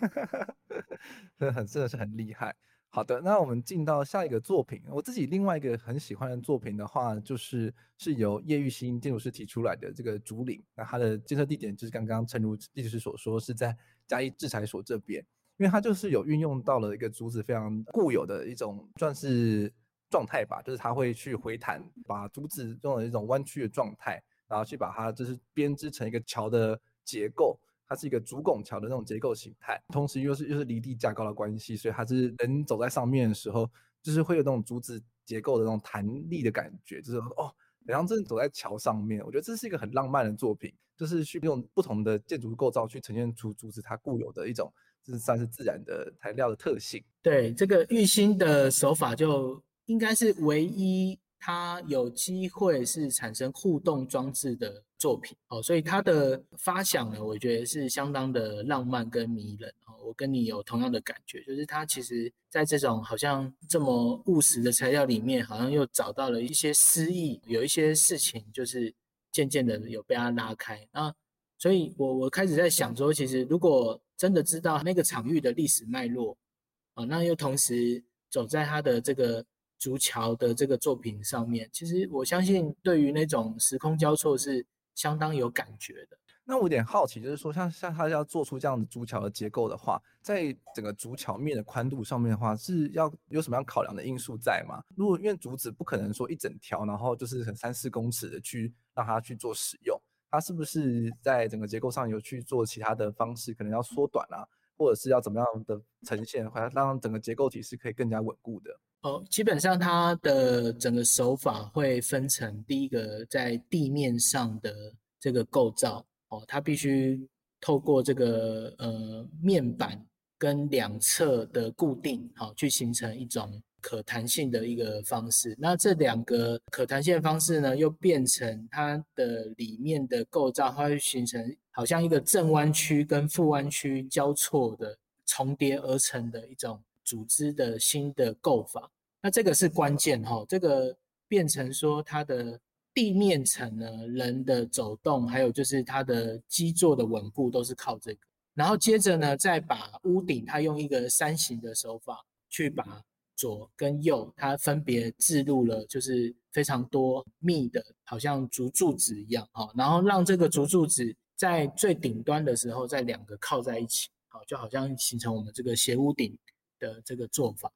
真的很真的是很厉害。好的，那我们进到下一个作品。我自己另外一个很喜欢的作品的话，就是是由叶玉兴建筑师提出来的这个竹岭。那它的建设地点就是刚刚诚如建筑师所说，是在嘉义制材所这边，因为它就是有运用到了一个竹子非常固有的一种算是状态吧，就是它会去回弹，把竹子用了一种弯曲的状态，然后去把它就是编织成一个桥的结构。它是一个竹拱桥的那种结构形态，同时又是又是离地架高的关系，所以它是人走在上面的时候，就是会有那种竹子结构的那种弹力的感觉，就是哦，好像真的走在桥上面。我觉得这是一个很浪漫的作品，就是去用不同的建筑构造去呈现出竹子它固有的一种，这算是自然的材料的特性。对，这个玉心的手法就应该是唯一。它有机会是产生互动装置的作品哦，所以它的发想呢，我觉得是相当的浪漫跟迷人哦。我跟你有同样的感觉，就是它其实在这种好像这么务实的材料里面，好像又找到了一些诗意，有一些事情就是渐渐的有被它拉开。那所以我我开始在想说，其实如果真的知道那个场域的历史脉络啊，那又同时走在他的这个。竹桥的这个作品上面，其实我相信对于那种时空交错是相当有感觉的。那我有点好奇，就是说像像他要做出这样的竹桥的结构的话，在整个竹桥面的宽度上面的话，是要有什么样考量的因素在吗？如果因为竹子不可能说一整条，然后就是很三四公尺的去让它去做使用，它是不是在整个结构上有去做其他的方式，可能要缩短啊，或者是要怎么样的呈现，或者让整个结构体是可以更加稳固的？哦，基本上它的整个手法会分成第一个在地面上的这个构造哦，它必须透过这个呃面板跟两侧的固定，好、哦、去形成一种可弹性的一个方式。那这两个可弹性方式呢，又变成它的里面的构造，它会形成好像一个正弯曲跟负弯曲交错的重叠而成的一种。组织的新的构法，那这个是关键哈。这个变成说它的地面层呢，人的走动，还有就是它的基座的稳固，都是靠这个。然后接着呢，再把屋顶，它用一个山形的手法，去把左跟右，它分别置入了，就是非常多密的，好像竹柱子一样哈。然后让这个竹柱子在最顶端的时候，在两个靠在一起，好，就好像形成我们这个斜屋顶的这个做法，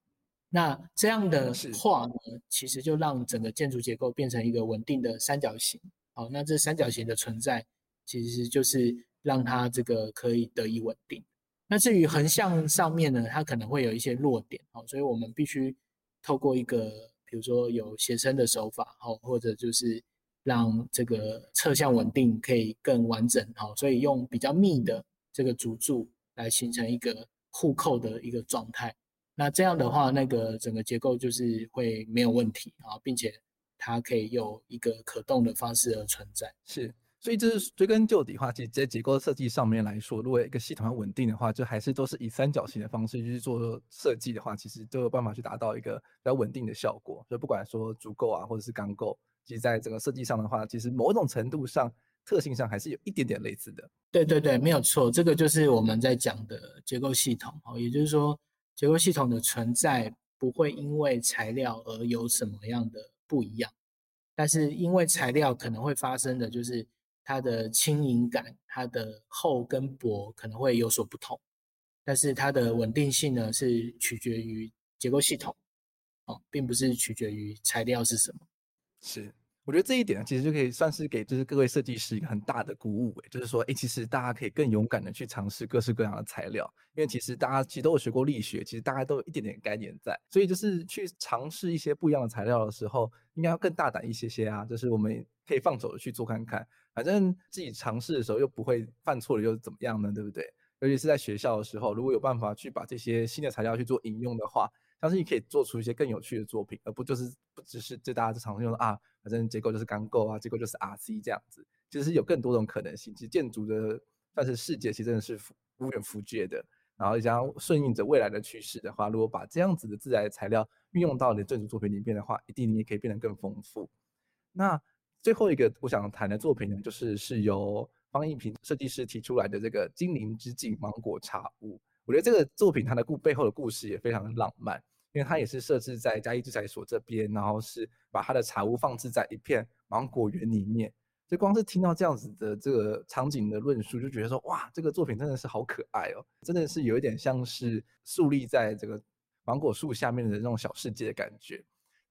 那这样的话呢，其实就让整个建筑结构变成一个稳定的三角形。好，那这三角形的存在，其实就是让它这个可以得以稳定。那至于横向上面呢，它可能会有一些弱点。哦，所以我们必须透过一个，比如说有斜撑的手法，哦，或者就是让这个侧向稳定可以更完整。哦，所以用比较密的这个主柱来形成一个互扣的一个状态。那这样的话，那个整个结构就是会没有问题啊，并且它可以有一个可动的方式而存在。是，所以这是追根究底的话，其实在结构设计上面来说，如果一个系统要稳定的话，就还是都是以三角形的方式去做设计的话，其实都有办法去达到一个比较稳定的效果。就不管说竹构啊，或者是钢构，其实在整个设计上的话，其实某种程度上特性上还是有一点点类似的。对对对，没有错，这个就是我们在讲的结构系统哦，也就是说。结构系统的存在不会因为材料而有什么样的不一样，但是因为材料可能会发生的就是它的轻盈感、它的厚跟薄可能会有所不同，但是它的稳定性呢是取决于结构系统，哦，并不是取决于材料是什么。是。我觉得这一点，其实就可以算是给就是各位设计师一个很大的鼓舞，诶，就是说，诶，其实大家可以更勇敢的去尝试各式各样的材料，因为其实大家其实都有学过力学，其实大家都有一点点概念在，所以就是去尝试一些不一样的材料的时候，应该要更大胆一些些啊，就是我们可以放手的去做看看，反正自己尝试的时候又不会犯错了又怎么样呢？对不对？尤其是在学校的时候，如果有办法去把这些新的材料去做引用的话。相信你可以做出一些更有趣的作品，而不就是不只是就大家就常用的啊，反正结构就是钢构啊，结构就是 RC 这样子，其实是有更多种可能性。其实建筑的算是世界，其实真的是无远弗届的。然后，想要顺应着未来的趋势的话，如果把这样子的自然材料运用到你的建筑作品里面的话，一定你也可以变得更丰富。那最后一个我想谈的作品呢，就是是由方奕屏设计师提出来的这个精灵之境芒果茶屋。我觉得这个作品它的故背后的故事也非常的浪漫，因为它也是设置在嘉义制材所这边，然后是把它的茶屋放置在一片芒果园里面。就光是听到这样子的这个场景的论述，就觉得说哇，这个作品真的是好可爱哦，真的是有一点像是树立在这个芒果树下面的那种小世界的感觉。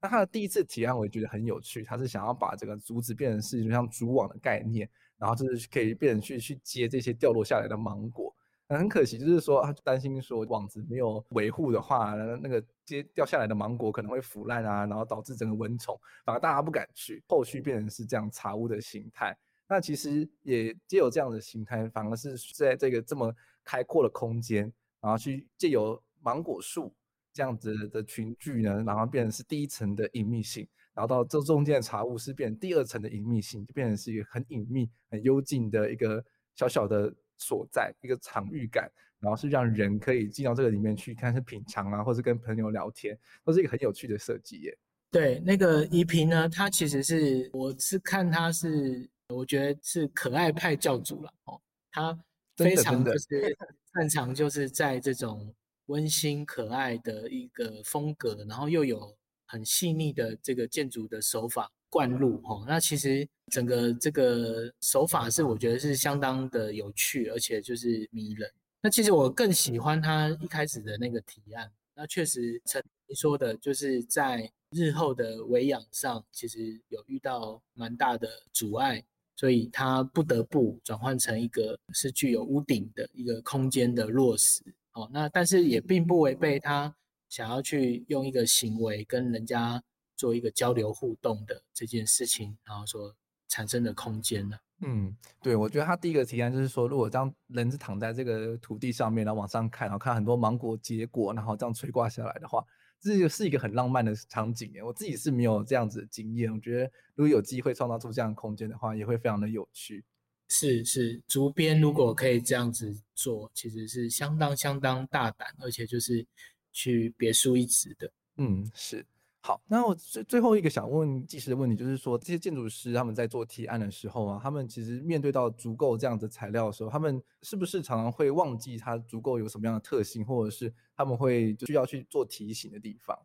那他的第一次提案我也觉得很有趣，他是想要把这个竹子变成是就像竹网的概念，然后就是可以变成去去接这些掉落下来的芒果。那很可惜，就是说他担心说网子没有维护的话，那个接掉下来的芒果可能会腐烂啊，然后导致整个蚊虫，反而大家不敢去。后续变成是这样茶屋的形态，那其实也借由这样的形态，反而是在这个这么开阔的空间，然后去借由芒果树这样子的群聚呢，然后变成是第一层的隐秘性，然后到这中间的茶屋是变成第二层的隐秘性，就变成是一个很隐秘、很幽静的一个小小的。所在一个场域感，然后是让人可以进到这个里面去，看是品尝啊，或是跟朋友聊天，都是一个很有趣的设计耶。对，那个宜平呢，他其实是我是看他是，我觉得是可爱派教主了哦，他非常就是擅长就是在这种温馨可爱的一个风格，然后又有很细腻的这个建筑的手法。灌入哈，那其实整个这个手法是我觉得是相当的有趣，而且就是迷人。那其实我更喜欢他一开始的那个提案。那确实，陈你说的，就是在日后的维养上，其实有遇到蛮大的阻碍，所以他不得不转换成一个是具有屋顶的一个空间的落实。哦，那但是也并不违背他想要去用一个行为跟人家。做一个交流互动的这件事情，然后所产生的空间呢？嗯，对，我觉得他第一个提案就是说，如果这样人是躺在这个土地上面，然后往上看，然后看很多芒果结果，然后这样垂挂下来的话，这就是一个很浪漫的场景耶。我自己是没有这样子的经验，我觉得如果有机会创造出这样的空间的话，也会非常的有趣。是是，竹编如果可以这样子做，其实是相当相当大胆，而且就是去别树一帜的。嗯，是。好，那我最最后一个想问技师的问题，就是说这些建筑师他们在做提案的时候啊，他们其实面对到竹构这样的材料的时候，他们是不是常常会忘记它竹构有什么样的特性，或者是他们会需要去做提醒的地方？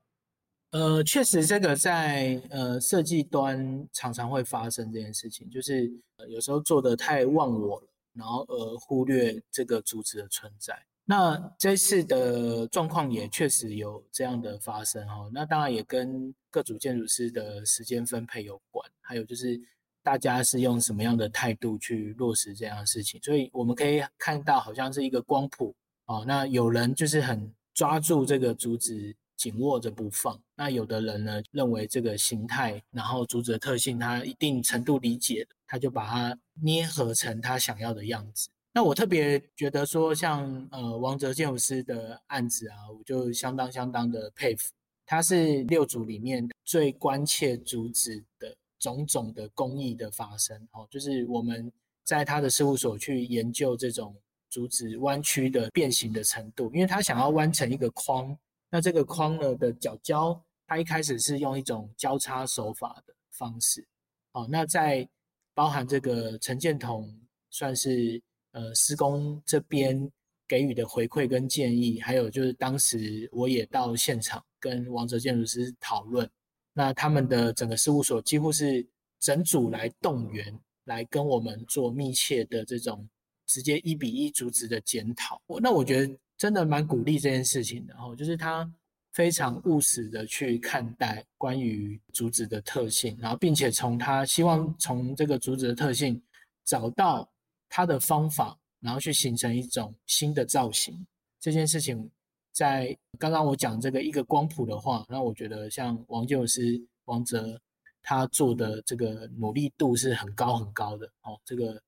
呃，确实这个在呃设计端常常会发生这件事情，就是、呃、有时候做得太忘我了，然后而忽略这个竹子的存在。那这次的状况也确实有这样的发生哈，那当然也跟各组建筑师的时间分配有关，还有就是大家是用什么样的态度去落实这样的事情，所以我们可以看到好像是一个光谱哦，那有人就是很抓住这个竹子紧握着不放，那有的人呢认为这个形态，然后竹子的特性他一定程度理解，他就把它捏合成他想要的样子。那我特别觉得说像，呃王哲建筑师的案子啊，我就相当相当的佩服。他是六组里面最关切竹子的种种的工艺的发生，哦，就是我们在他的事务所去研究这种竹子弯曲的变形的程度，因为他想要弯成一个框，那这个框呢的角胶，它一开始是用一种交叉手法的方式，哦，那在包含这个陈建彤算是。呃，施工这边给予的回馈跟建议，还有就是当时我也到现场跟王泽建筑师讨论，那他们的整个事务所几乎是整组来动员，来跟我们做密切的这种直接一比一竹子的检讨。那我觉得真的蛮鼓励这件事情的哦，就是他非常务实的去看待关于竹子的特性，然后并且从他希望从这个竹子的特性找到。他的方法，然后去形成一种新的造型。这件事情，在刚刚我讲这个一个光谱的话，那我觉得像王建师王泽他做的这个努力度是很高很高的哦。这个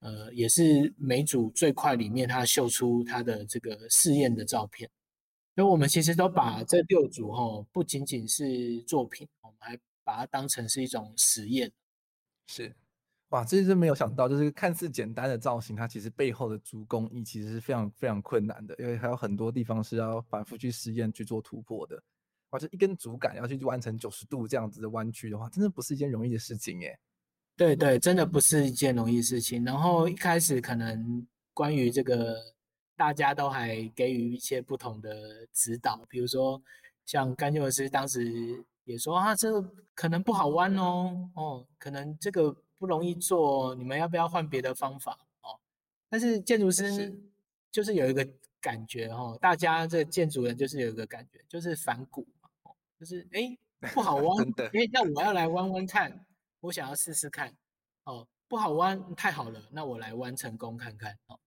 呃也是每组最快里面他秀出他的这个试验的照片。所以我们其实都把这六组哈，不仅仅是作品，我们还把它当成是一种实验。是。哇，这是没有想到，就是看似简单的造型，它其实背后的足工艺其实是非常非常困难的，因为还有很多地方是要反复去实验去做突破的。哇，这一根竹竿要去完成九十度这样子的弯曲的话，真的不是一件容易的事情耶。对对，真的不是一件容易事情。然后一开始可能关于这个，大家都还给予一些不同的指导，比如说像甘建师当时也说啊，这个可能不好弯哦，哦，可能这个。不容易做，你们要不要换别的方法哦？但是建筑师就是有一个感觉哦，大家这建筑人就是有一个感觉，就是反骨嘛，哦，就是哎不好 弯，哎那我要来弯弯看，我想要试试看，哦不好弯太好了，那我来弯成功看看哦。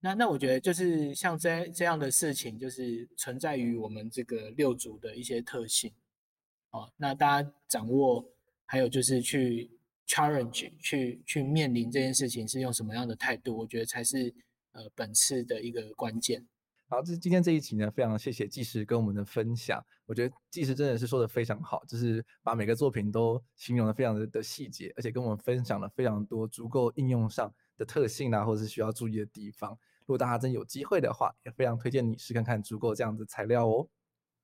那那我觉得就是像这这样的事情，就是存在于我们这个六组的一些特性哦。那大家掌握，还有就是去。challenge 去去面临这件事情是用什么样的态度？我觉得才是呃本次的一个关键。好，这是今天这一集呢，非常谢谢技师跟我们的分享。我觉得技师真的是说的非常好，就是把每个作品都形容的非常的的细节，而且跟我们分享了非常多足够应用上的特性啊，或者是需要注意的地方。如果大家真有机会的话，也非常推荐你试看看足够这样子材料哦。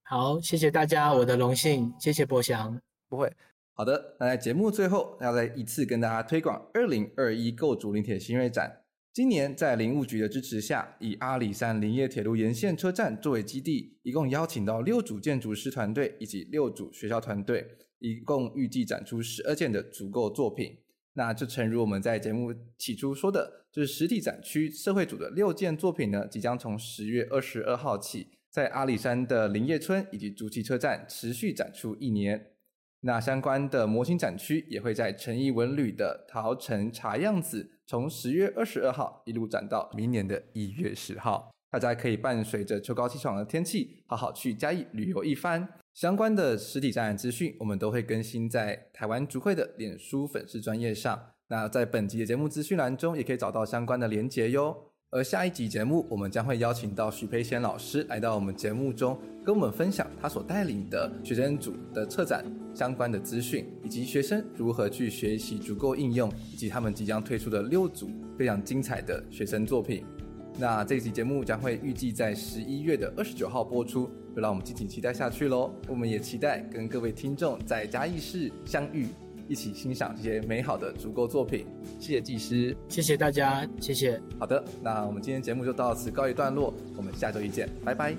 好，谢谢大家，我的荣幸，谢谢博翔。不会。好的，那在节目最后要再一次跟大家推广二零二一构筑林铁新锐展。今年在林务局的支持下，以阿里山林业铁路沿线车站作为基地，一共邀请到六组建筑师团队以及六组学校团队，一共预计展出十二件的竹构作品。那就诚如我们在节目起初说的，就是实体展区社会组的六件作品呢，即将从十月二十二号起，在阿里山的林业村以及竹崎车站持续展出一年。那相关的模型展区也会在诚毅文旅的桃城茶样子，从十月二十二号一路展到明年的一月十号。大家可以伴随着秋高气爽的天气，好好去嘉义旅游一番。相关的实体展览资讯，我们都会更新在台湾竹会的脸书粉丝专页上。那在本集的节目资讯栏中，也可以找到相关的连结哟。而下一集节目，我们将会邀请到许培贤老师来到我们节目中，跟我们分享他所带领的学生组的策展相关的资讯，以及学生如何去学习足够应用，以及他们即将推出的六组非常精彩的学生作品。那这期节目将会预计在十一月的二十九号播出，就让我们敬请期待下去喽。我们也期待跟各位听众在嘉义市相遇。一起欣赏这些美好的足够作品，谢谢技师，谢谢大家，谢谢。好的，那我们今天节目就到此告一段落，我们下周一见，拜拜。